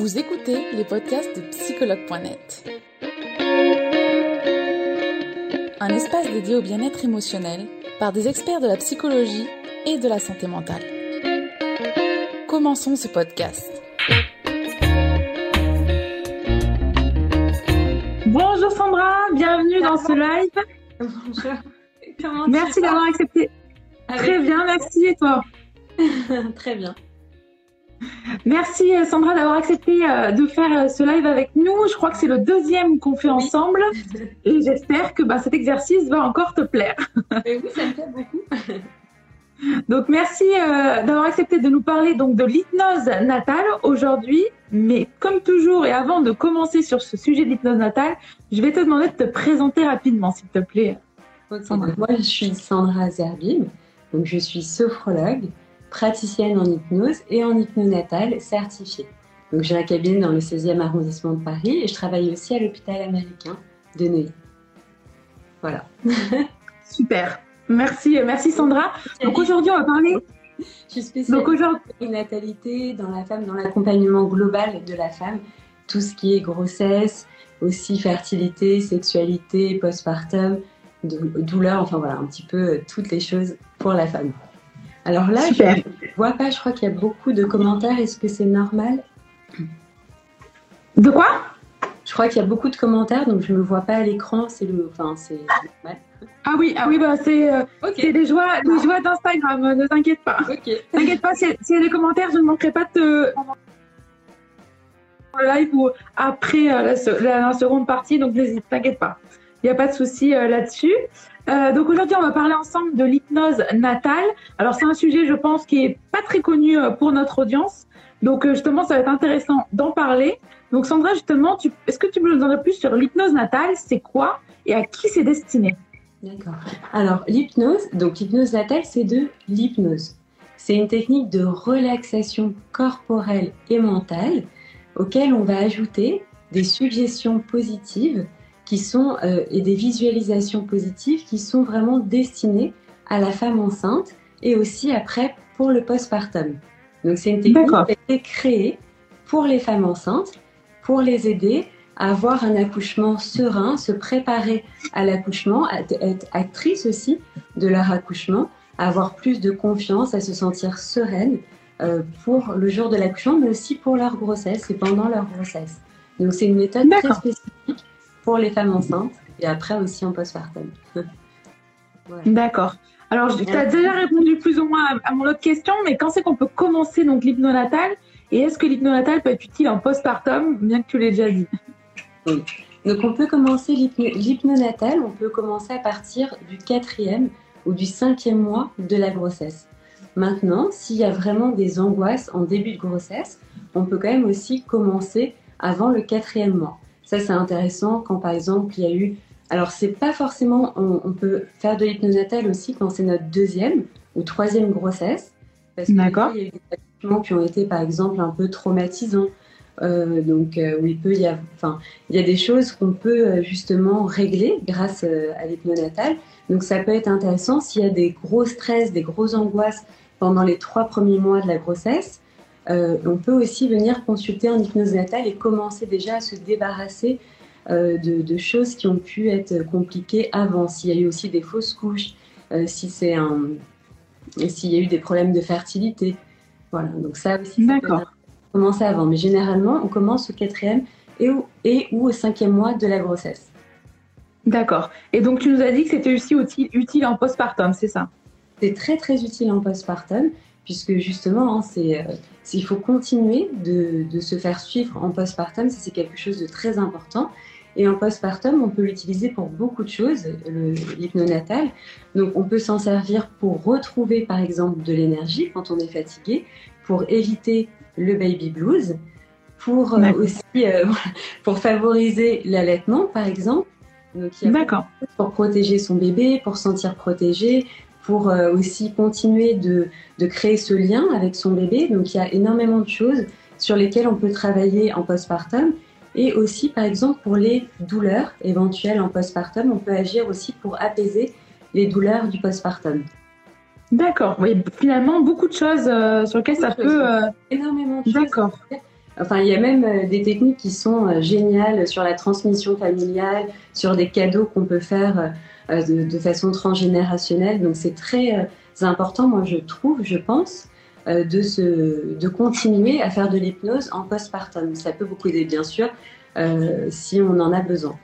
Vous écoutez les podcasts de psychologue.net. Un espace dédié au bien-être émotionnel par des experts de la psychologie et de la santé mentale. Commençons ce podcast. Bonjour Sandra, bienvenue dans ce live. Bonjour. merci d'avoir accepté. Très bien, merci et toi Très bien. Merci euh, Sandra d'avoir accepté euh, de faire euh, ce live avec nous. Je crois que c'est le deuxième qu'on fait ensemble et j'espère que bah, cet exercice va encore te plaire. oui, ça me plaît beaucoup. Donc merci d'avoir accepté de nous parler donc de l'hypnose natale aujourd'hui. Mais comme toujours et avant de commencer sur ce sujet de l'hypnose natale, je vais te demander de te présenter rapidement, s'il te plaît. Sandra. Moi, je suis Sandra Zerbib, donc je suis sophrologue, praticienne en hypnose et en hypnonatale certifiée. Donc j'ai un cabinet dans le 16e arrondissement de Paris et je travaille aussi à l'hôpital américain de Neuilly. Voilà. Super. Merci, merci Sandra. Donc aujourd'hui, on va parler. Je suis spécialisée en natalité dans la femme, dans l'accompagnement global de la femme, tout ce qui est grossesse, aussi fertilité, sexualité, postpartum, douleur, enfin voilà, un petit peu toutes les choses pour la femme. Alors là, je ne vois pas, je crois qu'il y a beaucoup de commentaires. Est-ce que c'est normal? De quoi? Je crois qu'il y a beaucoup de commentaires, donc je ne me vois pas à l'écran. C'est le, enfin, c'est normal. Ah oui, ah oui, bah c'est euh, les joies, les joies d'Instagram. Ne t'inquiète pas. Ok. T'inquiète pas. S'il y a des commentaires, je ne manquerai pas de te le live ou après euh, la, seconde partie, donc n'hésite, t'inquiète pas. Il n'y a pas de souci euh, là-dessus. Euh, donc aujourd'hui, on va parler ensemble de l'hypnose natale. Alors c'est un sujet, je pense, qui est pas très connu euh, pour notre audience. Donc euh, justement, ça va être intéressant d'en parler. Donc Sandra, justement, est-ce que tu peux nous en dire plus sur l'hypnose natale? C'est quoi et à qui c'est destiné? D'accord. Alors l'hypnose, donc l'hypnose natale, c'est de l'hypnose. C'est une technique de relaxation corporelle et mentale auquel on va ajouter des suggestions positives qui sont euh, et des visualisations positives qui sont vraiment destinées à la femme enceinte et aussi après pour le postpartum. Donc c'est une technique qui a été créée pour les femmes enceintes, pour les aider à avoir un accouchement serein, se préparer à l'accouchement, à être actrice aussi de leur accouchement, à avoir plus de confiance, à se sentir sereine euh, pour le jour de l'accouchement, mais aussi pour leur grossesse et pendant leur grossesse. Donc c'est une méthode très spécifique pour les femmes enceintes et après aussi en postpartum. D'accord. Alors, tu as déjà répondu plus ou moins à, mon autre question, mais quand c'est qu'on peut commencer donc l'hypnonatal et est-ce que l'hypnonatal peut être utile en postpartum, bien que tu l'aies déjà dit? Oui. Donc, on peut commencer l'hypnonatal, on peut commencer à partir du quatrième ou du cinquième mois de la grossesse. Maintenant, s'il y a vraiment des angoisses en début de grossesse, on peut quand même aussi commencer avant le quatrième mois. Ça, c'est intéressant quand, par exemple, il y a eu. Alors, c'est pas forcément. On, peut faire de l'hypnonatal aussi quand c'est notre deuxième ou troisième grossesse. D'accord. Il y a eu des accouchements qui ont été, par exemple, un peu traumatisants. Euh, donc, euh, il peut y avoir. Enfin, il y a des choses qu'on peut euh, justement régler grâce à l'hypnonatal. Donc, ça peut être intéressant s'il y a des gros stress, des grosses angoisses pendant les trois premiers mois de la grossesse euh, on peut aussi venir consulter en hypnose natale et commencer déjà à se débarrasser euh, de, choses qui ont pu être compliquées avant. S'il y a eu aussi des fausses couches, euh, si c'est un, s'il y a eu des problèmes de fertilité. Voilà, donc ça aussi, ça peut commencer avant. Mais généralement, on commence au quatrième et, et ou au cinquième mois de la grossesse. D'accord. Et donc, tu nous as dit que c'était aussi utile, utile en postpartum, c'est ça? C'est très, très utile en postpartum puisque justement, hein, c'est, il faut continuer de, de, se faire suivre en postpartum, c'est quelque chose de très important. Et en postpartum, on peut l'utiliser pour beaucoup de choses, l'hypnonatal. Donc, on peut s'en servir pour retrouver, par exemple, de l'énergie quand on est fatigué, pour éviter le baby blues, pour euh, aussi euh, pour favoriser l'allaitement, par exemple. Donc, il y a pour protéger son bébé, pour sentir protégé, pour euh, aussi continuer de, de, créer ce lien avec son bébé. Donc il y a énormément de choses sur lesquelles on peut travailler en postpartum. Et aussi, par exemple, pour les douleurs éventuelles en postpartum, on peut agir aussi pour apaiser les douleurs du postpartum. D'accord. Oui, finalement, beaucoup de choses euh, sur lesquelles ça peut. Euh, énormément de choses. D'accord. Enfin, il y a même euh, des techniques qui sont géniales sur la transmission familiale, sur des cadeaux qu'on peut faire euh, de, façon transgénérationnelle. Donc, c'est très important, moi, je trouve, je pense, de, se, de continuer à faire de l'hypnose en postpartum. Ça peut beaucoup aider, bien sûr, si on en a besoin.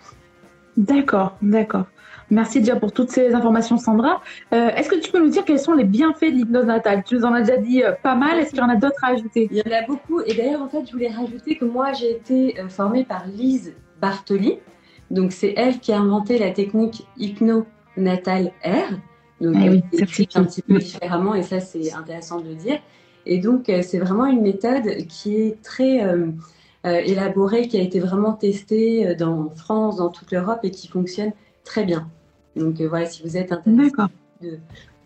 D'accord, d'accord. Merci déjà pour toutes ces informations, Sandra. Euh, est-ce que tu peux nous dire quels sont les bienfaits de l'hypnose natale? Tu nous en as déjà dit euh, pas mal. Est-ce qu'il y en a d'autres à ajouter? Il y en a beaucoup. Et d'ailleurs, en fait, je voulais rajouter que moi, j'ai été euh, formée par Lise Bartoli. Donc, c'est elle qui a inventé la technique hypno-natale R. Donc, ah oui, un petit peu différemment, et ça, c'est intéressant de le dire. Et donc, c'est vraiment une méthode qui est très élaborée, qui a été vraiment testée dans France, dans toute l'Europe et qui fonctionne très bien. Donc euh, voilà, si vous êtes intéressé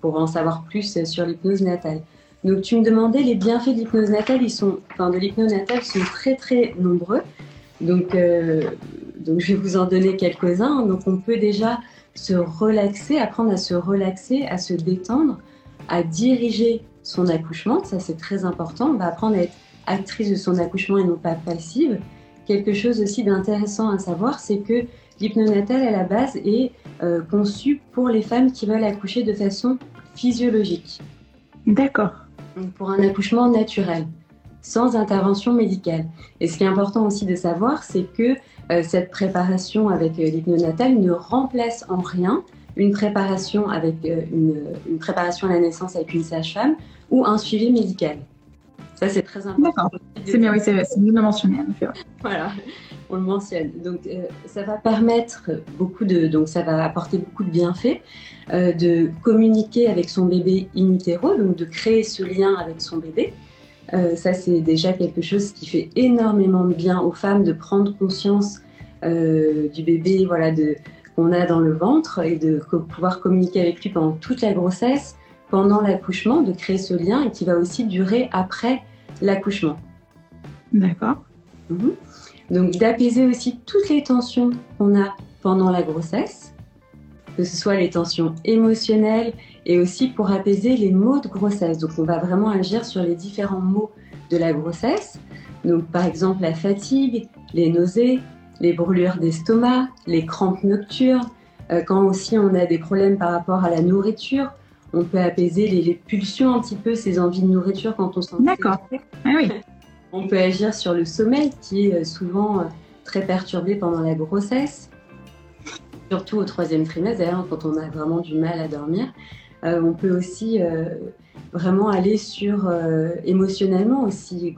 pour en savoir plus sur l'hypnose natale. Donc tu me demandais les bienfaits de l'hypnose natale, ils sont, enfin de l'hypnose natale sont très très nombreux. Donc, euh, donc je vais vous en donner quelques-uns. Donc on peut déjà se relaxer, apprendre à se relaxer, à se détendre, à diriger son accouchement. Ça c'est très important. On va apprendre à être actrice de son accouchement et non pas passive. Quelque chose aussi d'intéressant à savoir, c'est que L'hypnonatal à la base est euh, conçu pour les femmes qui veulent accoucher de façon physiologique. D'accord. Pour un accouchement naturel, sans intervention médicale. Et ce qui est important aussi de savoir, c'est que euh, cette préparation avec euh, l'hypnonatal ne remplace en rien une préparation avec une, préparation à la naissance avec une sage-femme ou un suivi médical. Ça, c'est très important. D'accord. C'est bien, oui, c'est bien de mentionner. Voilà on le mentionne. Donc, euh, ça va permettre beaucoup de, donc ça va apporter beaucoup de bienfaits, euh, de communiquer avec son bébé in utero, donc de créer ce lien avec son bébé. Euh, ça, c'est déjà quelque chose qui fait énormément de bien aux femmes de prendre conscience du bébé, voilà, qu'on a dans le ventre et de pouvoir communiquer avec lui pendant toute la grossesse, pendant l'accouchement, de créer ce lien et qui va aussi durer après l'accouchement. D'accord. Mhm. Donc d'apaiser aussi toutes les tensions qu'on a pendant la grossesse, que ce soit les tensions émotionnelles et aussi pour apaiser les maux de grossesse. Donc on va vraiment agir sur les différents maux de la grossesse. Donc par exemple la fatigue, les nausées, les brûlures d'estomac, les crampes nocturnes. Euh, quand aussi on a des problèmes par rapport à la nourriture, on peut apaiser les, pulsions un petit peu, ces envies de nourriture quand on sent. D'accord. Ah oui. On peut agir sur le sommeil qui est euh, souvent euh, très perturbé pendant la grossesse, surtout au troisième trimestre, quand on a vraiment du mal à dormir. Euh, on peut aussi vraiment aller sur émotionnellement aussi.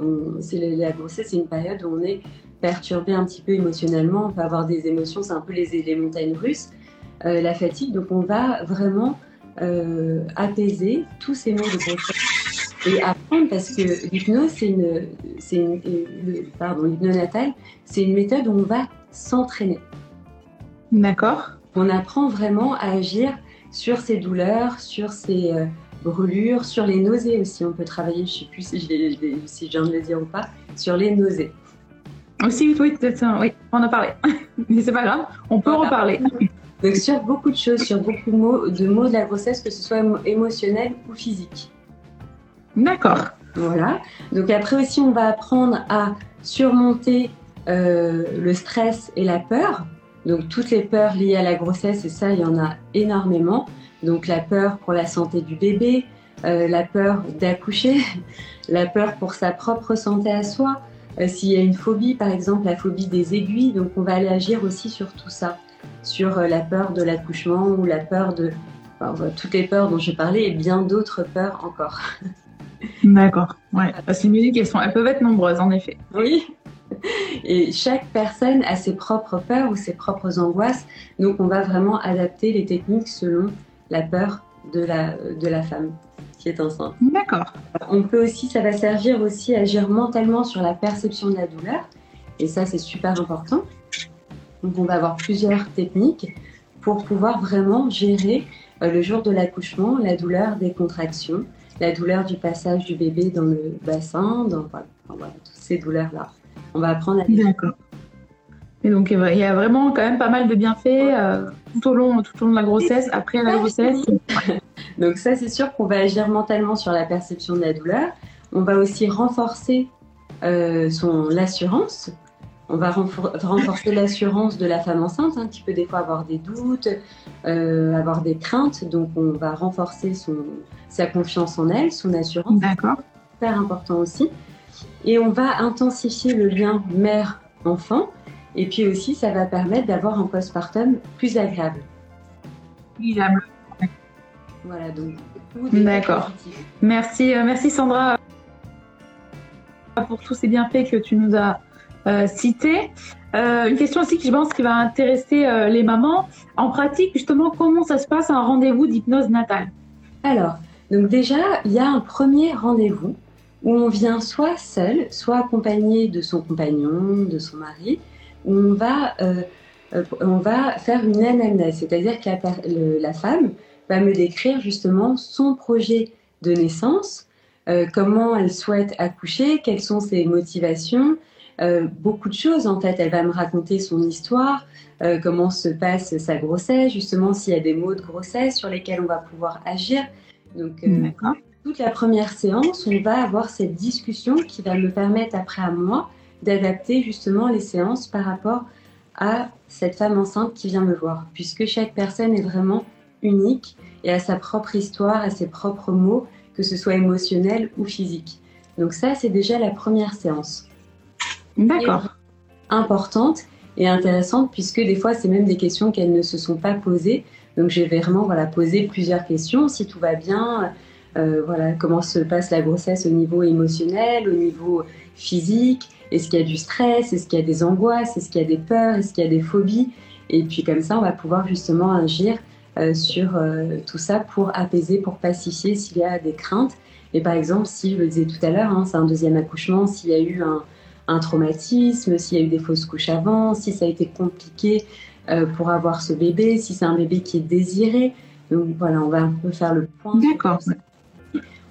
la grossesse, c'est une période où on est perturbé un petit peu émotionnellement, on peut avoir des émotions, c'est un peu les, les montagnes russes, la fatigue. Donc on va vraiment apaiser tous ces maux de grossesse et apprendre parce que l'hypnose, c'est une, c'est une, pardon, c'est une méthode où on va s'entraîner. D'accord. On apprend vraiment à agir sur ces douleurs, sur ces euh, brûlures, sur les nausées aussi. On peut travailler, je ne sais plus si je, si je viens de le dire ou pas, sur les nausées. Aussi, oui, oui, on en a parlé. Mais c'est pas grave, on peut en reparler. Donc sur beaucoup de choses, sur beaucoup de mots, de mots de la grossesse, que ce soit émotionnel ou physique. D'accord. Voilà. Donc après aussi, on va apprendre à surmonter euh, le stress et la peur. Donc toutes les peurs liées à la grossesse, et ça, il y en a énormément. Donc la peur pour la santé du bébé, euh, la peur d'accoucher, la peur pour sa propre santé à soi. Euh, s'il y a une phobie, par exemple, la phobie des aiguilles, donc on va aller agir aussi sur tout ça, sur la peur de l'accouchement ou la peur de... Enfin, toutes les peurs dont j'ai parlé et bien d'autres peurs encore. D'accord. Ouais. Parce que les musiques, elles, sont, elles peuvent être nombreuses, en effet. Oui. Et chaque personne a ses propres peurs ou ses propres angoisses. Donc, on va vraiment adapter les techniques selon la peur de la, de la femme qui est enceinte. D'accord. On peut aussi, ça va servir aussi à agir mentalement sur la perception de la douleur. Et ça, c'est super important. Donc, on va avoir plusieurs techniques pour pouvoir vraiment gérer euh, le jour de l'accouchement, la douleur des contractions, la douleur du passage du bébé dans le bassin, dans toutes ces douleurs-là. On va apprendre à D'accord. Et donc, il y a vraiment quand même pas mal de bienfaits euh, tout, au long, tout au long de la grossesse, après la grossesse. donc ça, c'est sûr qu'on va agir mentalement sur la perception de la douleur. On va aussi renforcer l'assurance. On va renforcer l'assurance de la femme enceinte hein, qui peut des fois avoir des doutes, avoir des craintes. Donc on va renforcer son, sa confiance en elle, son assurance. D'accord. Super important aussi. Et on va intensifier le lien mère-enfant. Et puis aussi, ça va permettre d'avoir un postpartum plus agréable. Voilà, donc. D'accord. Merci, euh, merci Sandra pour tous ces bienfaits que tu nous as euh, cités. Euh, une question aussi que je pense qui va intéresser les mamans. En pratique, justement, comment ça se passe un rendez-vous d'hypnose natale? Alors, donc déjà, il y a un premier rendez-vous où on vient soit seul, soit accompagné de son compagnon, de son mari, où on va, euh, euh, on va faire une anamnèse, c'est-à-dire que la, femme va me décrire justement son projet de naissance, euh, comment elle souhaite accoucher, quelles sont ses motivations, beaucoup de choses en fait. Elle va me raconter son histoire, comment se passe sa grossesse, justement s'il y a des mots de grossesse sur lesquels on va pouvoir agir. Donc, toute la première séance, on va avoir cette discussion qui va me permettre après à moi d'adapter justement les séances par rapport à cette femme enceinte qui vient me voir, puisque chaque personne est vraiment unique et a sa propre histoire, a ses propres mots, que ce soit émotionnel ou physique. Donc ça, c'est déjà la première séance. D'accord. Importante et intéressante, puisque des fois, c'est même des questions qu'elles ne se sont pas posées. Donc je vais vraiment voilà, poser plusieurs questions. Si tout va bien, euh, voilà, comment se passe la grossesse au niveau émotionnel, au niveau physique, est-ce qu'il y a du stress, est-ce qu'il y a des angoisses, est-ce qu'il y a des peurs, est-ce qu'il y a des phobies? Et puis comme ça, on va pouvoir justement agir euh, sur euh, tout ça pour apaiser, pour pacifier s'il y a des craintes. Et par exemple, si je le disais tout à l'heure, hein, c'est un deuxième accouchement, s'il y a eu un, un traumatisme, s'il y a eu des fausses couches avant, si ça a été compliqué pour avoir ce bébé, si c'est un bébé qui est désiré. Donc voilà, on va un peu faire le point. D'accord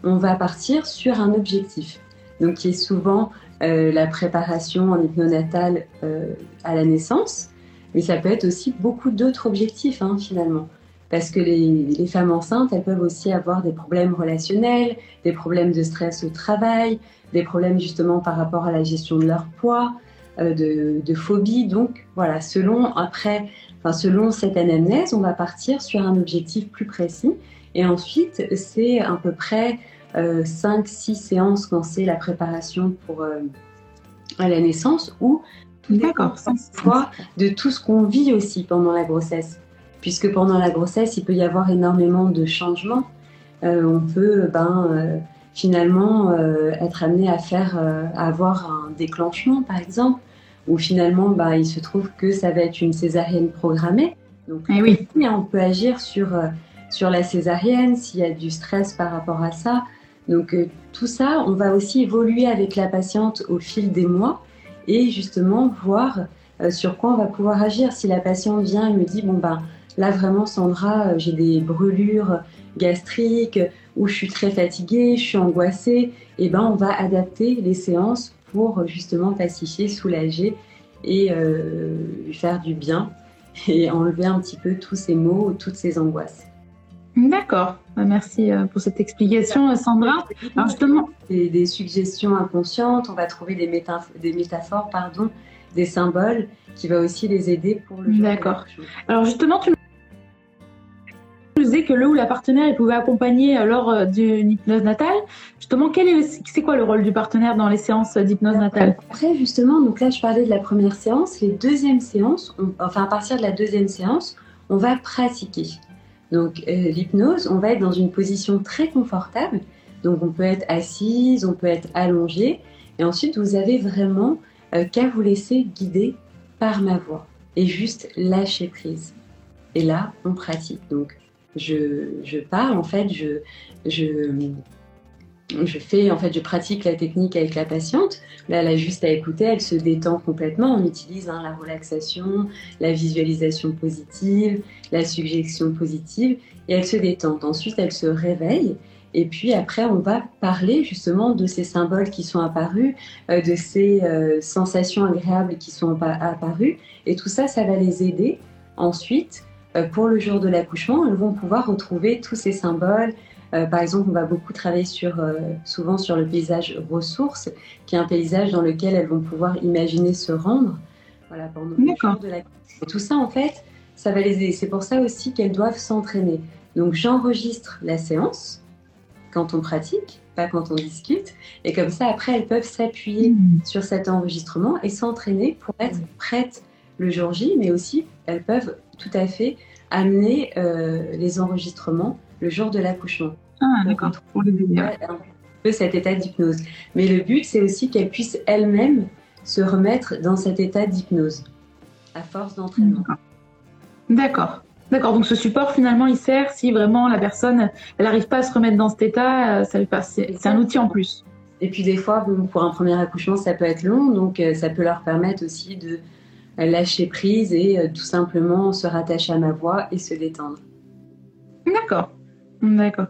on va partir sur un objectif, donc qui est souvent euh, la préparation en hypnonatal euh, à la naissance, mais ça peut être aussi beaucoup d'autres objectifs hein, finalement. Parce que les, femmes enceintes, elles peuvent aussi avoir des problèmes relationnels, des problèmes de stress au travail, des problèmes justement par rapport à la gestion de leur poids, euh, de, de, phobie. Donc voilà, selon après, enfin, selon cette anamnèse, on va partir sur un objectif plus précis. Et ensuite, c'est à peu près 5-6 euh, séances quand c'est la préparation pour euh, à la naissance ou D'accord. de tout ce qu'on vit aussi pendant la grossesse. Puisque pendant la grossesse, il peut y avoir énormément de changements. Euh, on peut ben, finalement être amené à faire, à avoir un déclenchement, par exemple, ou finalement, ben, il se trouve que ça va être une césarienne programmée. Donc, eh oui. on peut agir sur, sur la césarienne, s'il y a du stress par rapport à ça, donc euh, tout ça, on va aussi évoluer avec la patiente au fil des mois et justement voir euh, sur quoi on va pouvoir agir. Si la patiente vient et me dit, bon ben là vraiment Sandra, euh, j'ai des brûlures gastriques ou je suis très fatiguée, je suis angoissée, et eh ben on va adapter les séances pour justement pacifier, soulager et lui faire du bien et enlever un petit peu tous ces maux, toutes ces angoisses. D'accord, bah, merci euh, pour cette explication, euh, Sandra. Alors justement, des, des suggestions inconscientes, on va trouver des, des métaphores, pardon, des symboles qui va aussi les aider pour le. D'accord. Alors justement, tu nous disais que le ou la partenaire il pouvait accompagner euh, lors d'une hypnose natale. Justement, c'est quoi le rôle du partenaire dans les séances d'hypnose natale? Après, justement, donc là, je parlais de la première séance. Les deuxièmes séances, enfin à partir de la deuxième séance, on va pratiquer. Donc euh, l'hypnose, on va être dans une position très confortable. Donc on peut être assise, on peut être allongé. Et ensuite, vous avez vraiment euh, qu'à vous laisser guider par ma voix et juste lâcher prise. Et là, on pratique. Donc je, je parle, en fait, je, je, je fais, en fait, je pratique la technique avec la patiente. Là, elle a juste à écouter, elle se détend complètement. On utilise hein, la relaxation, la visualisation positive, la suggestion positive, et elle se détend. Ensuite, elle se réveille. Et puis après, on va parler justement de ces symboles qui sont apparus, euh, de ces euh, sensations agréables qui sont apparues. Et tout ça, ça va les aider ensuite, euh, pour le jour de l'accouchement, elles vont pouvoir retrouver tous ces symboles, Euh, par exemple, on va beaucoup travailler sur, euh, souvent sur le paysage ressources, qui est un paysage dans lequel elles vont pouvoir imaginer se rendre. Voilà, pendant le jour de la... Tout ça, en fait, ça va les aider. C'est pour ça aussi qu'elles doivent s'entraîner. Donc, j'enregistre la séance quand on pratique, pas quand on discute. Et comme ça, après, elles peuvent s'appuyer mmh. sur cet enregistrement et s'entraîner pour être prêtes le jour J, mais aussi elles peuvent tout à fait amener euh, les enregistrements le jour de l'accouchement. Ah, d'accord. Pour le un peu cet état d'hypnose. Mais le but, c'est aussi qu'elles puissent elles-mêmes se remettre dans cet état d'hypnose à force d'entraînement. D'accord. D'accord. Donc ce support finalement, il sert si vraiment la personne, elle n'arrive pas à se remettre dans cet état, euh, ça lui passe. C'est un outil en plus. Et puis des fois, pour un premier accouchement, ça peut être long, donc euh, ça peut leur permettre aussi de lâcher prise et euh, tout simplement se rattacher à ma voix et se détendre. D'accord, d'accord.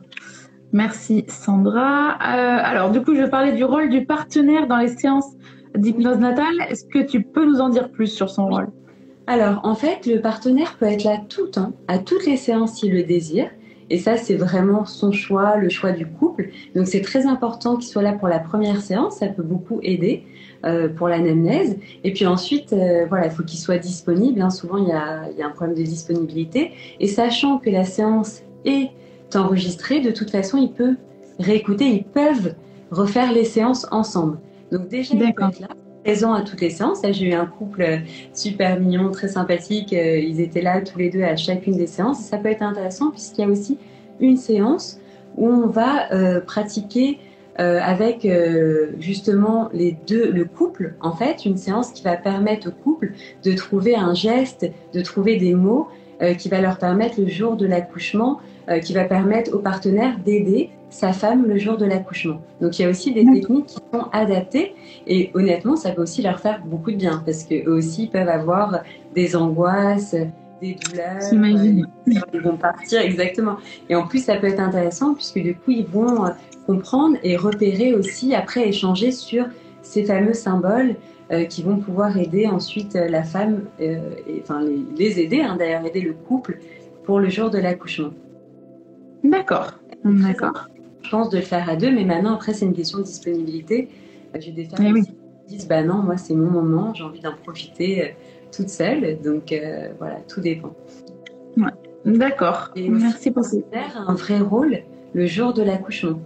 Merci Sandra. Euh, alors du coup, je parlais du rôle du partenaire dans les séances d'hypnose natale. Est-ce que tu peux nous en dire plus sur son rôle? Alors en fait, le partenaire peut être là tout le temps, à toutes les séances s'il le désire. Et ça, c'est vraiment son choix, le choix du couple. Donc c'est très important qu'il soit là pour la première séance, ça peut beaucoup aider. Euh, pour l'anamnèse. Et puis ensuite, euh, voilà, il faut qu'il soit disponible. Bien souvent, il y, a, un problème de disponibilité. Et sachant que la séance est enregistrée, de toute façon, il peut réécouter, ils peuvent refaire les séances ensemble. Donc déjà, il peut être là, présent à toutes les séances. Là, j'ai eu un couple super mignon, très sympathique. Euh, ils étaient là tous les deux à chacune des séances. ça peut être intéressant puisqu'il y a aussi une séance où on va pratiquer euh, avec euh, justement les deux, le couple, en fait, une séance qui va permettre au couple de trouver un geste, de trouver des mots euh, qui va leur permettre le jour de l'accouchement, qui va permettre au partenaire d'aider sa femme le jour de l'accouchement. Donc il y a aussi des techniques qui sont adaptées et honnêtement, ça peut aussi leur faire beaucoup de bien parce qu'eux aussi peuvent avoir des angoisses, des douleurs. Ils vont partir, exactement. Et en plus, ça peut être intéressant puisque du coup, ils vont comprendre et repérer aussi, après échanger sur ces fameux symboles euh, qui vont pouvoir aider ensuite euh, la femme, euh, et, enfin les, aider, hein, d'ailleurs aider le couple pour le jour de l'accouchement. D'accord, d'accord. Je pense de le faire à deux, mais maintenant après c'est une question de disponibilité. J'ai des femmes eh qui disent bah non, moi c'est mon moment, j'ai envie d'en profiter toute seule, donc voilà, tout dépend. Ouais. D'accord. Merci pour ça. un vrai rôle le jour de l'accouchement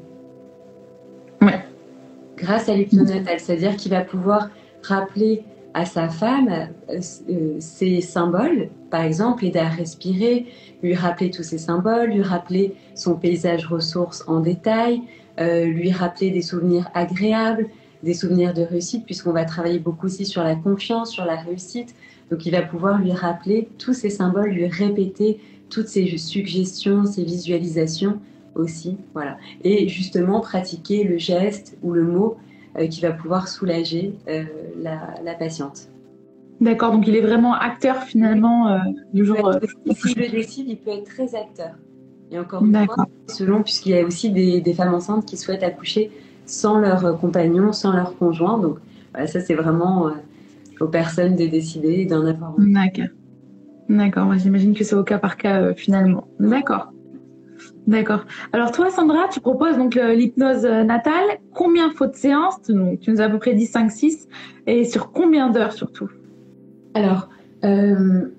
grâce à l'hypnose c'est-à-dire qu'il va pouvoir rappeler à sa femme euh, euh, ses symboles, par exemple, aider à respirer, lui rappeler tous ses symboles, lui rappeler son paysage ressources en détail, euh, lui rappeler des souvenirs agréables, des souvenirs de réussite, puisqu'on va travailler beaucoup aussi sur la confiance, sur la réussite. Donc il va pouvoir lui rappeler tous ces symboles, lui répéter toutes ces suggestions, ces visualisations aussi, voilà. Et justement pratiquer le geste ou le mot qui va pouvoir soulager euh, la, patiente. D'accord, donc il est vraiment acteur finalement euh, du jour. si je le décide, il peut être très acteur. Et encore une fois, selon, puisqu'il y a aussi des, femmes enceintes qui souhaitent accoucher sans leur compagnon, sans leur conjoint. Donc voilà, ça c'est vraiment aux personnes de décider d'en avoir. D'accord. D'accord, j'imagine que c'est au cas par cas finalement. D'accord. D'accord. Alors toi, Sandra, tu proposes donc l'hypnose natale. Combien faut de séances donc, Tu nous as à peu près dit 5-6. Et sur combien d'heures surtout? Alors, euh,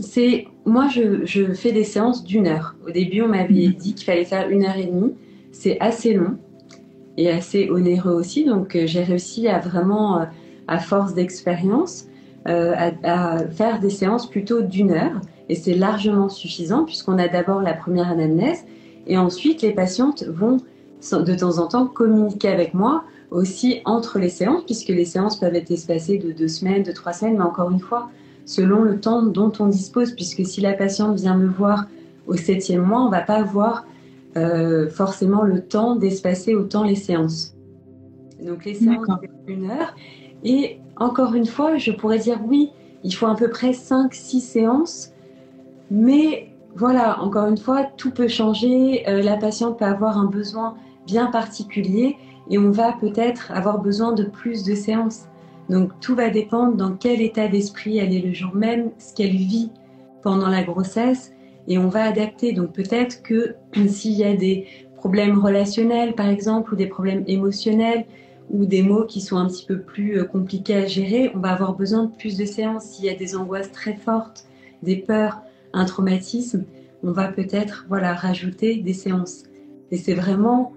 c'est moi, je, fais des séances d'une heure. Au début, on m'avait mhm. dit qu'il fallait faire une heure et demie. C'est assez long et assez onéreux aussi. Donc, euh, j'ai réussi à vraiment, euh, à force d'expérience, à, faire des séances plutôt d'une heure. Et c'est largement suffisant puisqu'on a d'abord la première anamnèse et ensuite, les patientes vont de temps en temps communiquer avec moi aussi entre les séances, puisque les séances peuvent être espacées de deux semaines, de trois semaines, mais encore une fois, selon le temps dont on dispose, puisque si la patiente vient me voir au septième mois, on ne va pas avoir euh, forcément le temps d'espacer autant les séances. Donc les séances une heure. Et encore une fois, je pourrais dire oui, il faut à peu près 5-6 séances, mais voilà, encore une fois, tout peut changer. Euh, la patiente peut avoir un besoin bien particulier et on va peut-être avoir besoin de plus de séances. Donc tout va dépendre dans quel état d'esprit elle est le jour même, ce qu'elle vit pendant la grossesse et on va adapter. Donc peut-être que s'il y a des problèmes relationnels, par exemple, ou des problèmes émotionnels, ou des mots qui sont un petit peu plus euh, compliqués à gérer, on va avoir besoin de plus de séances. S'il y a des angoisses très fortes, des peurs, un traumatisme, on va peut-être voilà rajouter des séances. Et c'est vraiment,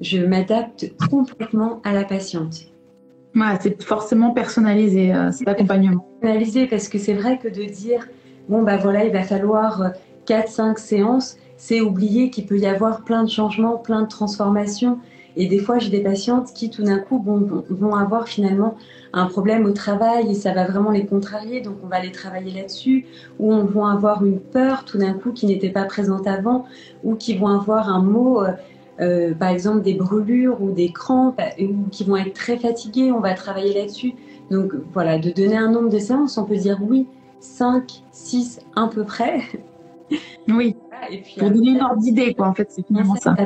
je m'adapte complètement à la patiente. c'est forcément personnalisé euh, cet accompagnement. Personnalisé parce que c'est vrai que de dire bon bah voilà il va falloir 4-5 euh, séances, c'est oublier qu'il peut y avoir plein de changements, plein de transformations. Et des fois, j'ai des patientes qui, tout d'un coup, vont, vont, avoir finalement un problème au travail et ça va vraiment les contrarier. Donc, on va les travailler là-dessus. Ou on va avoir une peur, tout d'un coup, qui n'était pas présente avant. Ou qui vont avoir un mot, euh, euh, par exemple, des brûlures ou des crampes, ou qui vont être très fatigués. On va travailler là-dessus. Donc, voilà, de donner un nombre de séances, on peut dire oui, 5, 6 à peu près. Oui. Et puis, pour donner une ordre d'idée, quoi, en fait, c'est finalement ça.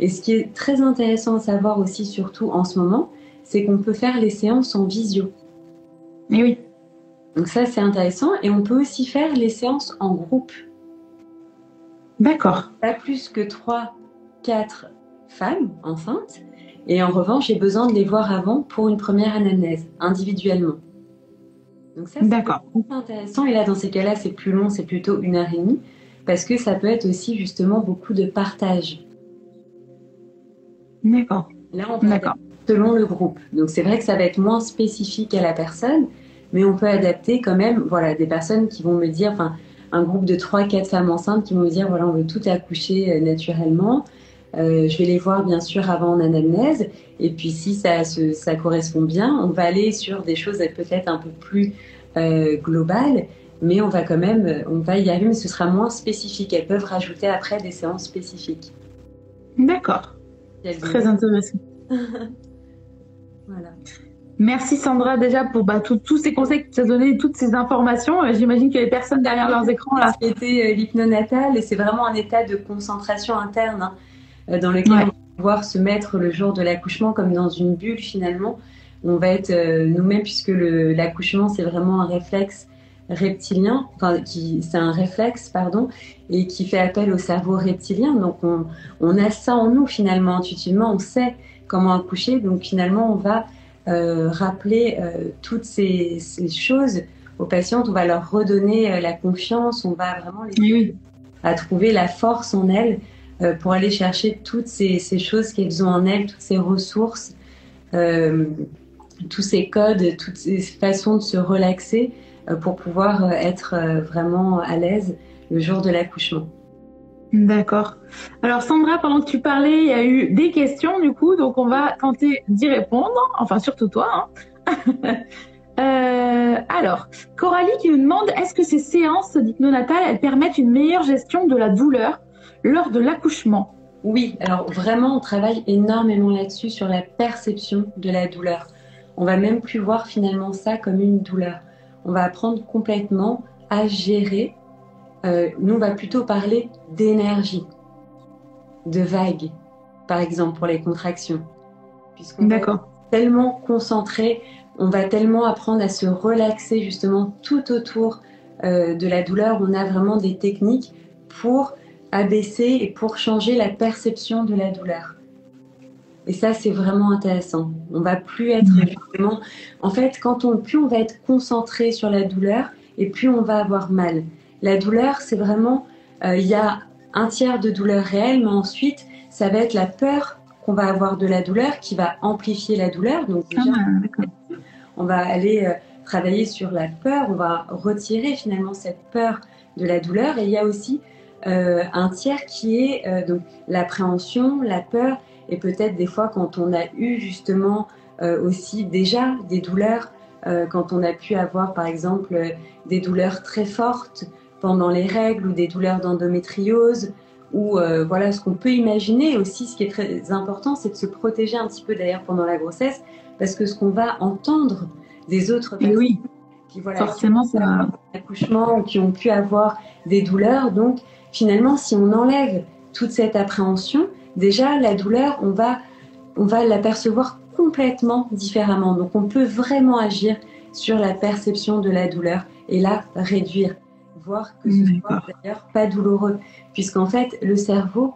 Et ce qui est très intéressant à savoir aussi, surtout en ce moment, c'est qu'on peut faire les séances en visio. Et oui. Donc ça, c'est intéressant. Et on peut aussi faire les séances en groupe. D'accord. Pas plus que 3, 4 femmes enceintes. Et en revanche, j'ai besoin de les voir avant pour une première anamnèse, individuellement. Donc ça, c'est intéressant. Et là, dans ces cas-là, c'est plus long, c'est plutôt une heure et demie, parce que ça peut être aussi justement beaucoup de partage. D'accord. Là, on peut selon le groupe. Donc, c'est vrai que ça va être moins spécifique à la personne, mais on peut adapter quand même, voilà, des personnes qui vont me dire, enfin, un groupe de 3-4 femmes enceintes qui vont me dire, voilà, on veut tout accoucher euh, naturellement. Euh, je vais les voir bien sûr avant en anamnèse. Et puis si ça, ça correspond bien, on va aller sur des choses peut-être un peu plus euh, globales, mais on va quand même, on va y arriver, mais ce sera moins spécifique. Elles peuvent rajouter après des séances spécifiques. D'accord. Très intéressant. voilà. Merci Sandra déjà pour bah, tous ces conseils que tu as donnés, toutes ces informations. Euh, j'imagine a des personnes derrière leurs écrans là. C'était euh, l'hypnonatal et c'est vraiment un état de concentration interne hein, euh, dans lequel on va pouvoir se mettre le jour de l'accouchement comme dans une bulle finalement. On va être nous-mêmes puisque l'accouchement c'est vraiment un réflexe reptilien, enfin, qui, c'est un réflexe, pardon, et qui fait appel au cerveau reptilien. Donc, on, on, a ça en nous finalement, intuitivement, on sait comment accoucher. Donc, finalement, on va euh, rappeler euh, toutes ces, ces, choses aux patientes, on va leur redonner euh, la confiance, on va vraiment les aider à trouver la force en elles pour aller chercher toutes ces, ces choses qu'elles ont en elles, toutes ces ressources, tous ces codes, toutes ces façons de se relaxer pour pouvoir être vraiment à l'aise le jour de l'accouchement. D'accord. Alors Sandra, pendant que tu parlais, il y a eu des questions du coup, donc on va tenter d'y répondre, enfin surtout toi. Hein. euh, alors, Coralie qui nous demande, est-ce que ces séances d'hypnonatal, elles permettent une meilleure gestion de la douleur lors de l'accouchement? Oui, alors vraiment, on travaille énormément là-dessus, sur la perception de la douleur. On va même plus voir finalement ça comme une douleur on va apprendre complètement à gérer. Euh, nous, on va plutôt parler d'énergie, de vagues, par exemple, pour les contractions. Puisqu'on va tellement concentré, on va tellement apprendre à se relaxer justement tout autour euh, de la douleur. On a vraiment des techniques pour abaisser et pour changer la perception de la douleur. Et ça, c'est vraiment intéressant. On va plus être. En fait, quand on plus on va être concentré sur la douleur, et plus on va avoir mal. La douleur, c'est vraiment, euh, il y a un tiers de douleur réelle, mais ensuite, ça va être la peur qu'on va avoir de la douleur qui va amplifier la douleur. Donc déjà, ah, on va aller euh, travailler sur la peur, on va retirer finalement cette peur de la douleur. Et il y a aussi euh, un tiers qui est donc l'appréhension, la peur et peut-être des fois quand on a eu justement aussi déjà des douleurs, quand on a pu avoir par exemple des douleurs très fortes pendant les règles ou des douleurs d'endométriose ou euh, voilà ce qu'on peut imaginer aussi ce qui est très important c'est de se protéger un petit peu d'ailleurs pendant la grossesse parce que ce qu'on va entendre des autres personnes oui. qui voilà forcément qui ont accouchement ou qui ont pu avoir des douleurs donc finalement si on enlève toute cette appréhension déjà la douleur, on va, on va l'apercevoir complètement différemment. Donc on peut vraiment agir sur la perception de la douleur et la réduire, voire que ce soit d'ailleurs pas douloureux, puisqu'en fait le cerveau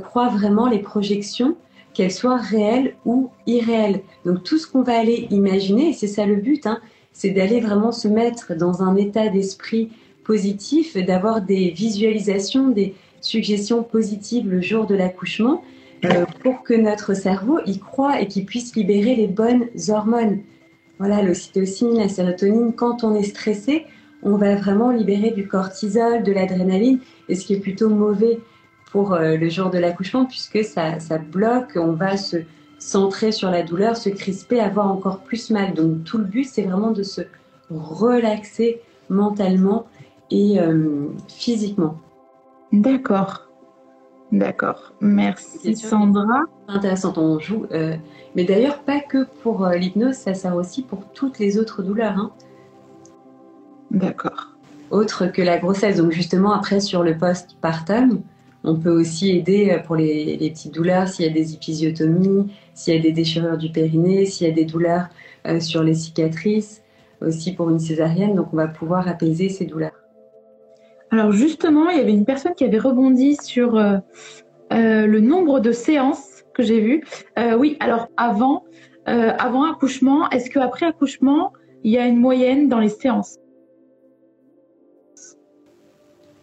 croient vraiment les projections, qu'elles soient réelles ou irréelles. Donc tout ce qu'on va aller imaginer, et c'est ça le but, hein, c'est d'aller vraiment se mettre dans un état d'esprit positif, d'avoir des visualisations, des suggestions positives le jour de l'accouchement, euh, pour que notre cerveau y croit et qu'il puisse libérer les bonnes hormones. Voilà, l'ocytocine, la sérotonine, quand on est stressé, on va vraiment libérer du cortisol, de l'adrénaline, et ce qui est plutôt mauvais pour euh, le jour de l'accouchement, puisque ça, ça bloque, on va se centrer sur la douleur, se crisper, avoir encore plus mal. Donc tout le but, c'est vraiment de se relaxer mentalement et euh, physiquement. D'accord. D'accord. Merci Sandra. Intéressant, on joue. Euh, mais d'ailleurs, pas que pour euh, l'hypnose, ça sert aussi pour toutes les autres douleurs. Hein. D'accord. Autre que la grossesse. Donc justement, après, sur le postpartum, on peut aussi aider pour les, les petites douleurs s'il y a des épisiotomies, s'il y a des déchirures du périnée, s'il y a des douleurs sur les cicatrices, aussi pour une césarienne. Donc on va pouvoir apaiser ces douleurs. Alors justement, il y avait une personne qui avait rebondi sur euh, euh, le nombre de séances que j'ai vues. Euh, oui, alors avant, avant accouchement, est-ce qu'après accouchement, il y a une moyenne dans les séances?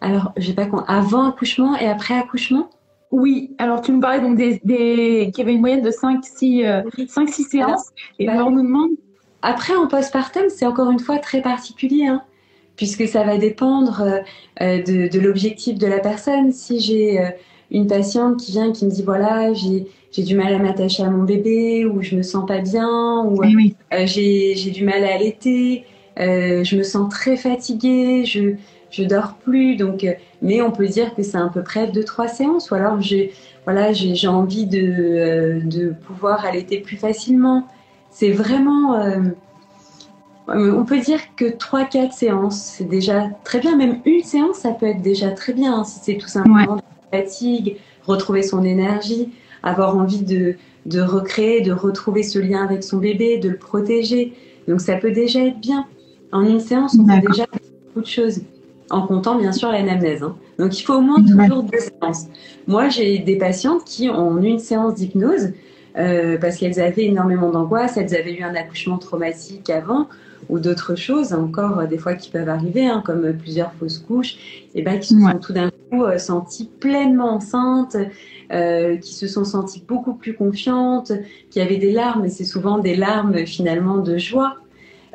Alors, j'ai pas compris. Avant accouchement et après accouchement? Oui, alors tu nous parlais donc des, qu'il y avait une moyenne de 5-6 séances. et alors, on nous demande. Après, en postpartum, c'est encore une fois très particulier. Hein puisque ça va dépendre euh, euh, de, l'objectif de la personne. Si j'ai euh, une patiente qui vient qui me dit voilà j'ai du mal à m'attacher à mon bébé ou je me sens pas bien ou j'ai du mal à allaiter, je me sens très fatiguée, je je dors plus donc mais on peut dire que c'est à peu près deux trois séances ou alors j'ai voilà j'ai envie de de pouvoir allaiter plus facilement. C'est vraiment on peut dire que 3-4 séances, c'est déjà très bien. Même une séance, ça peut être déjà très bien. Hein, si c'est tout simplement de la fatigue, retrouver son énergie, avoir envie de, de recréer, de retrouver ce lien avec son bébé, de le protéger. Donc ça peut déjà être bien. En une séance, on peut déjà faire beaucoup de choses. En comptant bien sûr l'anamnèse. Hein. Donc il faut au moins toujours deux séances. Moi, j'ai des patientes qui ont une séance d'hypnose euh, parce qu'elles avaient énormément d'angoisse, elles avaient eu un accouchement traumatique avant ou d'autres choses encore euh, des fois qui peuvent arriver, hein, comme plusieurs fausses couches, et ben qui se sont tout d'un coup euh, senties pleinement enceintes, euh, qui se sont senties beaucoup plus confiantes, qui avaient des larmes, et c'est souvent des larmes finalement de joie.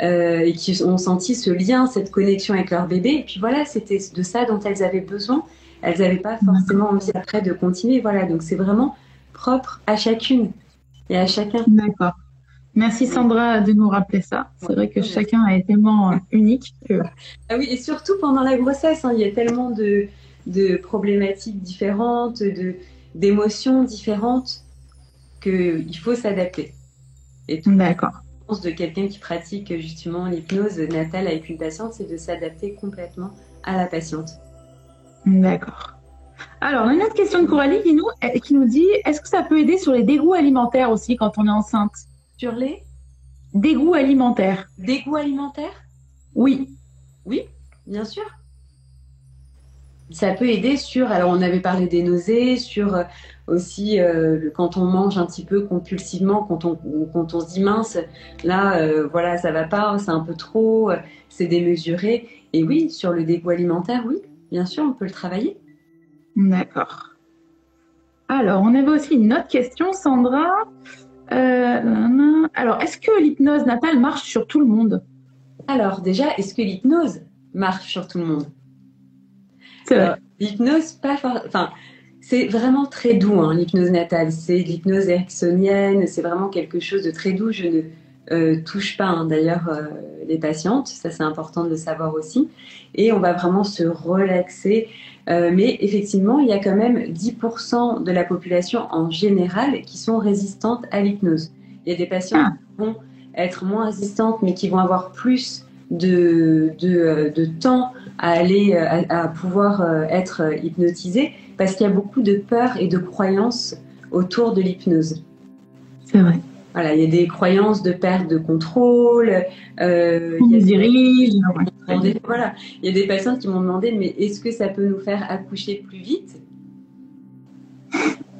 Euh, et qui ont senti ce lien, cette connexion avec leur bébé. Et puis voilà, c'était de ça dont elles avaient besoin. Elles n'avaient pas forcément envie après de continuer. Voilà, donc c'est vraiment propre à chacune et à chacun. D'accord. Merci Sandra de nous rappeler ça. C'est vrai que chacun est tellement euh, unique que... Ah oui, et surtout pendant la grossesse, hein, il y a tellement de, de problématiques différentes, de, d'émotions différentes qu'il faut s'adapter. D'accord. De quelqu'un qui pratique justement l'hypnose natale avec une patiente, c'est de s'adapter complètement à la patiente. D'accord. Alors, on a une autre question de Coralie qui nous, qui nous dit est-ce que ça peut aider sur les dégoûts alimentaires aussi quand on est enceinte? Sur les? Dégoûts alimentaires. Dégoûts alimentaires? Oui. Oui, bien sûr. Ça peut aider sur, alors on avait parlé des nausées, sur euh, aussi euh, quand on mange un petit peu compulsivement, quand on, quand on se dit mince, là, euh, voilà, ça va pas, c'est un peu trop, c'est démesuré. Et oui, sur le dégoût alimentaire, oui, bien sûr, on peut le travailler. D'accord. Alors, on avait aussi une autre question, Sandra. Euh, alors, est-ce que l'hypnose natale marche sur tout le monde? Alors, déjà, est-ce que l'hypnose marche sur tout le monde? C'est vrai. L'hypnose, pas enfin, c'est vraiment très doux, hein, l'hypnose natale. C'est l'hypnose ericksonienne, c'est vraiment quelque chose de très doux. Je ne euh, touche pas hein, d'ailleurs euh, les patientes, ça c'est important de le savoir aussi. Et on va vraiment se relaxer. Euh, mais effectivement, il y a quand même 10% de la population en général qui sont résistantes à l'hypnose. Il y a des patients ah. qui vont être moins résistantes, mais qui vont avoir plus de, de, de temps à aller à, à pouvoir être hypnotisés parce qu'il y a beaucoup de peurs et de croyances autour de l'hypnose. C'est vrai. Voilà, il y a des croyances de perte de contrôle. Euh, il y a des, voilà, il y a des patients qui m'ont demandé, mais est-ce que ça peut nous faire accoucher plus vite?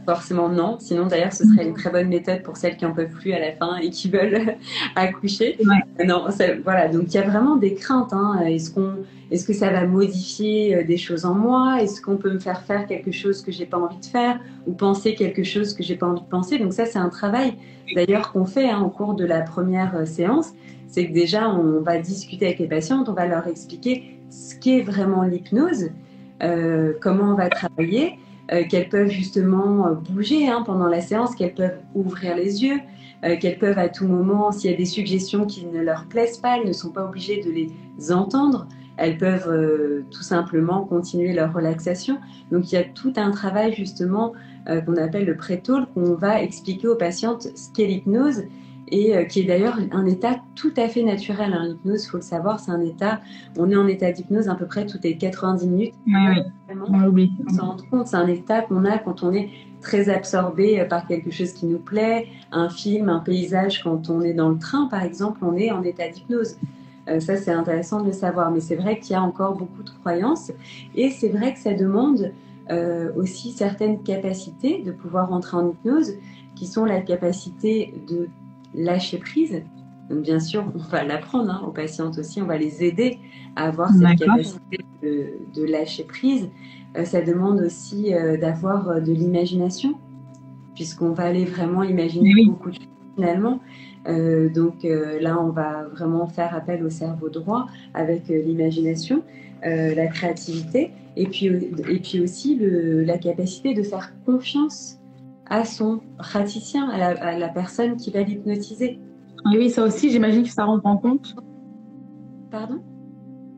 Forcément non. Sinon, d'ailleurs, ce serait une très bonne méthode pour celles qui en peuvent plus à la fin et qui veulent accoucher. Non, voilà. Donc, il y a vraiment des craintes. Hein. Est-ce qu'on, est-ce que ça va modifier euh, des choses en moi? Est-ce qu'on peut me faire faire quelque chose que j'ai pas envie de faire ou penser quelque chose que j'ai pas envie de penser? Donc ça, c'est un travail d'ailleurs qu'on fait hein, au cours de la première euh, séance. C'est que déjà, on va discuter avec les patientes, on va leur expliquer ce qu'est vraiment l'hypnose, euh, comment on va travailler euh, qu'elles peuvent justement euh, bouger hein, pendant la séance, qu'elles peuvent ouvrir les yeux, euh, qu'elles peuvent à tout moment, s'il y a des suggestions qui ne leur plaisent pas, elles ne sont pas obligées de les entendre. Elles peuvent tout simplement continuer leur relaxation. Donc il y a tout un travail justement qu'on appelle le pré-talk, qu'on va expliquer aux patientes ce qu'est l'hypnose et euh, qui est d'ailleurs un état tout à fait naturel. Hein. L'hypnose, il faut le savoir, c'est un état, on est en état d'hypnose à peu près toutes les 90 minutes. Oui, oui. on l'oublie. On s'en rend compte, c'est un état qu'on a quand on est très absorbé euh, par quelque chose qui nous plaît, un film, un paysage, quand on est dans le train par exemple, on est en état d'hypnose. Euh, ça, c'est intéressant de le savoir, mais c'est vrai qu'il y a encore beaucoup de croyances et c'est vrai que ça demande euh, aussi certaines capacités de pouvoir entrer en hypnose, qui sont la capacité de lâcher prise. Donc, bien sûr, on va l'apprendre hein, aux patientes aussi, on va les aider à avoir cette capacité de, lâcher prise. Euh, ça demande aussi euh, d'avoir euh, de l'imagination, puisqu'on va aller vraiment imaginer beaucoup de choses finalement. donc là, on va vraiment faire appel au cerveau droit avec l'imagination, la créativité, et puis, et puis aussi le, la capacité de faire confiance à son praticien, à la, personne qui va l'hypnotiser. oui, ça aussi, j'imagine que ça rentre en compte. Pardon?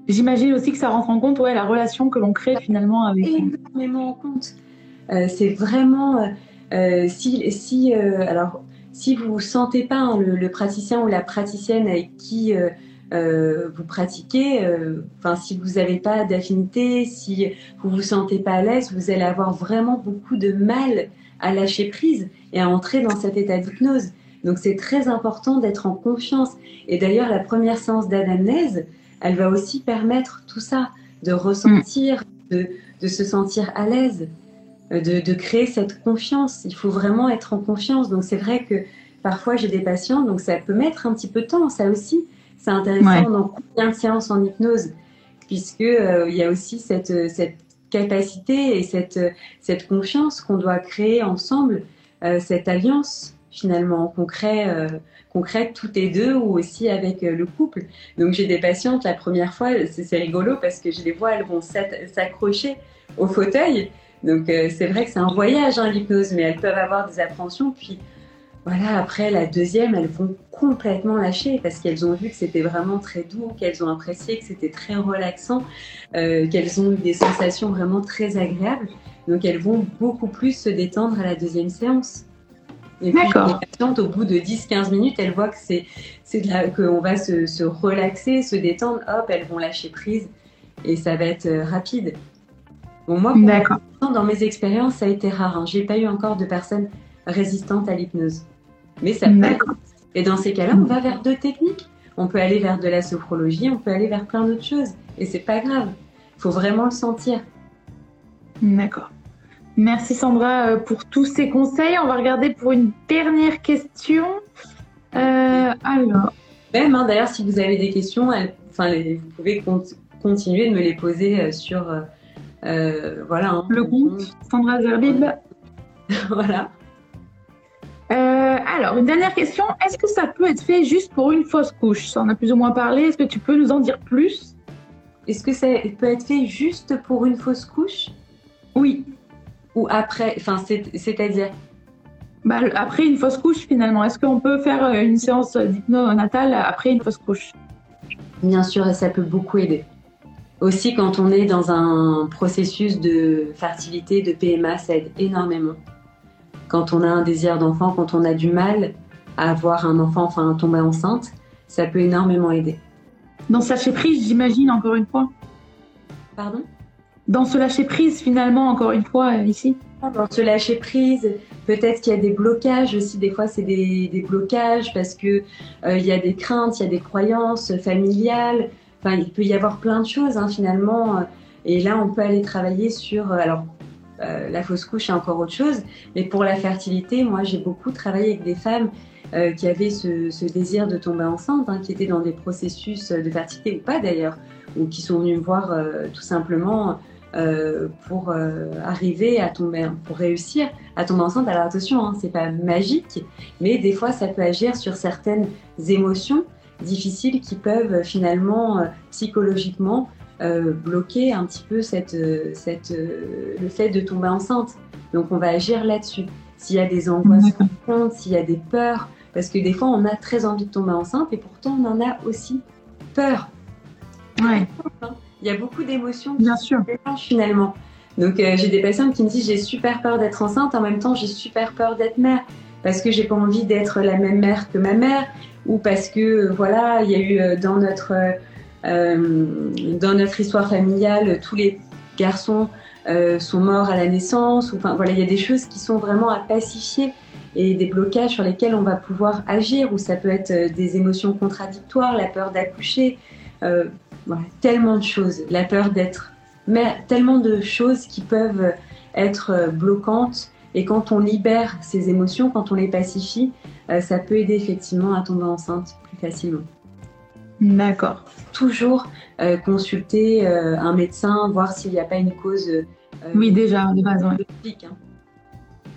J'imagine aussi que ça rentre en compte, ouais, la relation que l'on crée finalement avec. Énormément en compte. Euh, c'est vraiment euh, euh, si si alors si vous sentez pas hein, le, praticien ou la praticienne avec qui vous pratiquez, enfin si vous n'avez pas d'affinité, si vous vous sentez pas à l'aise, vous allez avoir vraiment beaucoup de mal à lâcher prise et à entrer dans cet état d'hypnose. Donc c'est très important d'être en confiance. Et d'ailleurs, la première séance d'anamnèse, elle va aussi permettre tout ça, de ressentir, de, se sentir à l'aise, euh, de, créer cette confiance. Il faut vraiment être en confiance. Donc c'est vrai que parfois j'ai des patients, donc ça peut mettre un petit peu de temps, ça aussi. C'est intéressant dans combien de séances en hypnose, puisque euh, il y a aussi cette, cette capacité et cette, cette confiance qu'on doit créer ensemble, euh, cette alliance finalement qu'on crée, euh, toutes les deux ou aussi avec euh, le couple. Donc j'ai des patientes, la première fois, c'est rigolo parce que je les vois, elles vont s'accrocher au fauteuil. Donc c'est vrai que c'est un voyage, hein, l'hypnose, mais elles peuvent avoir des appréhensions. Puis voilà, après la deuxième, elles vont complètement lâcher parce qu'elles ont vu que c'était vraiment très doux, qu'elles ont apprécié que c'était très relaxant, euh, qu'elles ont eu des sensations vraiment très agréables. Donc elles vont beaucoup plus se détendre à la deuxième séance. Et puis les patientes, au bout de 10-15 minutes, elles voient que c'est qu'on va se, se, relaxer, se détendre, hop, elles vont lâcher prise et ça va être euh, rapide. Bon, moi, dans mes expériences, ça a été rare. Hein. J'ai pas eu encore de personnes résistantes à l'hypnose. Mais ça peut Et dans ces cas-là, on va vers deux techniques. On peut aller vers de la sophrologie, on peut aller vers plein d'autres choses. Et c'est pas grave. Il faut vraiment le sentir. D'accord. Merci Sandra euh, pour tous ces conseils. On va regarder pour une dernière question. Euh, alors. Même, hein, d'ailleurs, si vous avez des questions, enfin, vous pouvez continuer de me les poser euh, sur voilà, hein. le compte Sandra Zerbib. voilà. Euh, alors, une dernière question. Est-ce que ça peut être fait juste pour une fausse couche? Ça en a plus ou moins parlé. Est-ce que tu peux nous en dire plus? Est-ce que ça peut être fait juste pour une fausse couche? Oui. Ou après Enfin, c'est-à-dire? Bah, Après une fausse couche, finalement. Est-ce qu'on peut faire euh, une séance d'hypnose natale après une fausse couche? Bien sûr, et ça peut beaucoup aider. Aussi, quand on est dans un processus de fertilité, de PMA, ça aide énormément quand on a un désir d'enfant, quand on a du mal à avoir un enfant, enfin à tomber enceinte, ça peut énormément aider. Dans ce lâcher prise, j'imagine encore une fois. Pardon? Dans ce lâcher prise, finalement, encore une fois, euh, ici. Dans ce lâcher prise, peut-être qu'il y a des blocages aussi. Des fois, c'est des, blocages parce que euh, il y a des craintes, il y a des croyances familiales. Enfin, il peut y avoir plein de choses hein, finalement. Et là, on peut aller travailler sur. Alors, euh, la fausse couche, c'est encore autre chose. Mais pour la fertilité, moi, j'ai beaucoup travaillé avec des femmes euh, qui avaient ce, désir de tomber enceinte, hein, qui étaient dans des processus de fertilité ou pas d'ailleurs, ou qui sont venues me voir tout simplement pour arriver à tomber, pour réussir à tomber enceinte. Alors attention, hein, c'est pas magique, mais des fois ça peut agir sur certaines émotions difficiles qui peuvent finalement psychologiquement euh, bloquer un petit peu cette, euh, cette, euh, le fait de tomber enceinte. Donc on va agir là-dessus. S'il y a des angoisses s'il y a des peurs, parce que des fois on a très envie de tomber enceinte et pourtant on en a aussi peur. Ouais. Il y a beaucoup d'émotions Bien sûr. finalement. Donc j'ai des patients qui me disent j'ai super peur d'être enceinte, en même temps j'ai super peur d'être mère parce que j'ai pas envie d'être la même mère que ma mère ou parce que voilà il y a eu dans notre dans notre histoire familiale, tous les garçons euh, sont morts à la naissance. Enfin, voilà, il y a des choses qui sont vraiment à pacifier et des blocages sur lesquels on va pouvoir agir, ou ça peut être euh, des émotions contradictoires, la peur d'accoucher, tellement de choses, la peur d'être, mais tellement de choses qui peuvent être bloquantes. Et quand on libère ces émotions, quand on les pacifie, ça peut aider effectivement à tomber enceinte plus facilement. D'accord. Toujours euh, consulter euh, un médecin, voir s'il n'y a pas une cause. Euh, oui, déjà, de base, hein.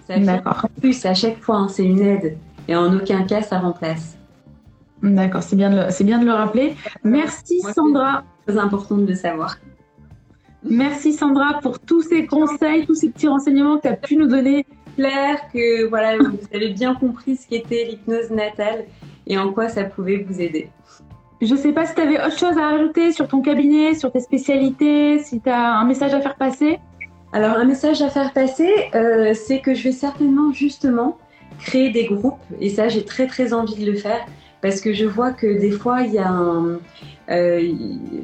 D'accord. En plus, à chaque fois, hein, c'est une aide et en aucun cas, ça remplace. D'accord, c'est bien, de bien de le rappeler. Merci Sandra. C'est très important de le savoir. Merci Sandra pour tous ces conseils, tous ces petits renseignements que tu as pu nous donner. Claire que voilà, vous avez bien compris ce qu'était l'hypnose natale et en quoi ça pouvait vous aider. Je ne sais pas si tu avais autre chose à ajouter sur ton cabinet, sur tes spécialités, si tu as un message à faire passer. Alors, un message à faire passer, euh, c'est que je vais certainement justement créer des groupes. Et ça, j'ai très très envie de le faire parce que je vois que des fois, il y a euh,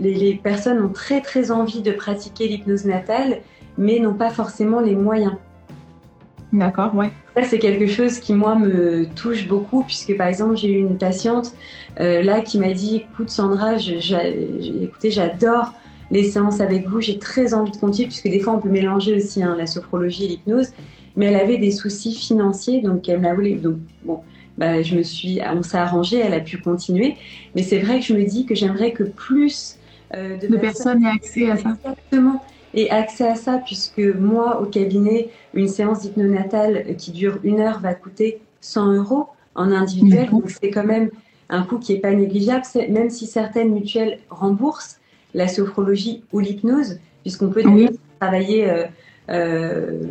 les, personnes ont très très envie de pratiquer l'hypnose natale, mais n'ont pas forcément les moyens. D'accord, ouais. Ça, c'est quelque chose qui, moi, me touche beaucoup, puisque, par exemple, j'ai eu une patiente euh, là qui m'a dit, écoute, Sandra, écoutez, j'adore les séances avec vous, j'ai très envie de continuer, puisque des fois, on peut mélanger aussi hein, la sophrologie et l'hypnose, mais elle avait des soucis financiers, donc elle m'a voulu... Donc, bon, bah, je me suis... On s'est arrangé, elle a pu continuer, mais c'est vrai que je me dis que j'aimerais que plus euh, de, personnes aient accès à ça. Exactement et accès à ça, puisque moi, au cabinet, une séance d'hypnonatale qui dure une heure va coûter 100 euros en individuel. Donc, c'est quand même un coût qui n'est pas négligeable, même si certaines mutuelles remboursent la sophrologie ou l'hypnose, puisqu'on peut travailler euh, euh,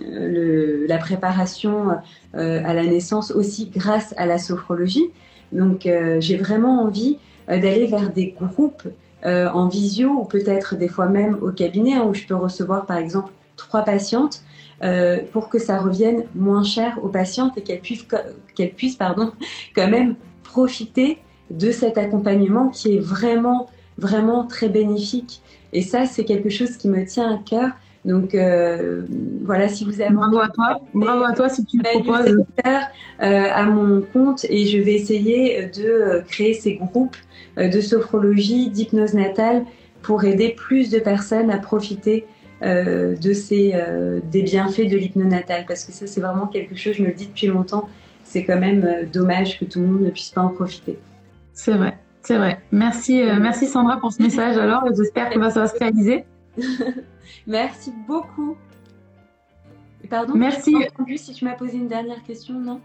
le, la préparation euh, à la naissance aussi grâce à la sophrologie. Donc, j'ai vraiment envie d'aller vers des groupes euh, en visio ou peut-être des fois même au cabinet hein, où je peux recevoir par exemple trois patientes euh, pour que ça revienne moins cher aux patientes et qu'elles puissent, qu'elles puissent pardon, quand même profiter de cet accompagnement qui est vraiment, vraiment très bénéfique. Et ça, c'est quelque chose qui me tient à cœur. Donc euh, voilà, si vous avez bravo à toi, bravo à toi si tu le proposes euh, à mon compte et je vais essayer de créer ces groupes euh, de sophrologie, d'hypnose natale pour aider plus de personnes à profiter euh, de ces, euh, des bienfaits de l'hypnonatale. Parce que ça, c'est vraiment quelque chose, je me le dis depuis longtemps, c'est quand même dommage que tout le monde ne puisse pas en profiter. C'est vrai, c'est vrai. Merci, merci Sandra pour ce message alors. J'espère que ça va se réaliser. merci beaucoup. Pardon, merci. si tu m'as posé une dernière question, non?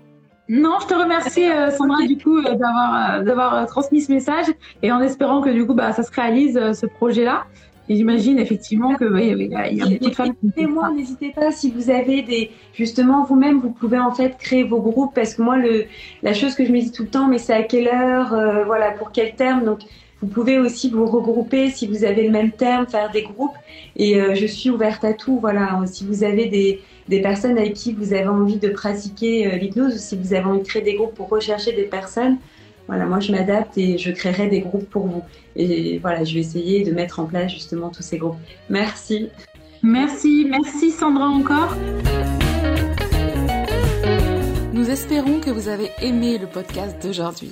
Non, je te remercie euh, Sandra du coup euh, d'avoir euh, d'avoir transmis ce message et en espérant que du coup bah ça se réalise ce projet-là. Et j'imagine effectivement que il y, a beaucoup de femmes qui moi, n'hésitez pas si vous avez des justement vous-même vous pouvez en fait créer vos groupes parce que moi le la chose que je me dis tout le temps mais c'est à quelle heure voilà pour quel terme donc vous pouvez aussi vous regrouper si vous avez le même terme, faire des groupes. Et je suis ouverte à tout. Voilà, si vous avez des, des personnes avec qui vous avez envie de pratiquer euh, l'hypnose ou si vous avez envie de créer des groupes pour rechercher des personnes, voilà, moi je m'adapte et je créerai des groupes pour vous. Et voilà, je vais essayer de mettre en place justement tous ces groupes. Merci. Merci, merci Sandra encore. Nous espérons que vous avez aimé le podcast d'aujourd'hui.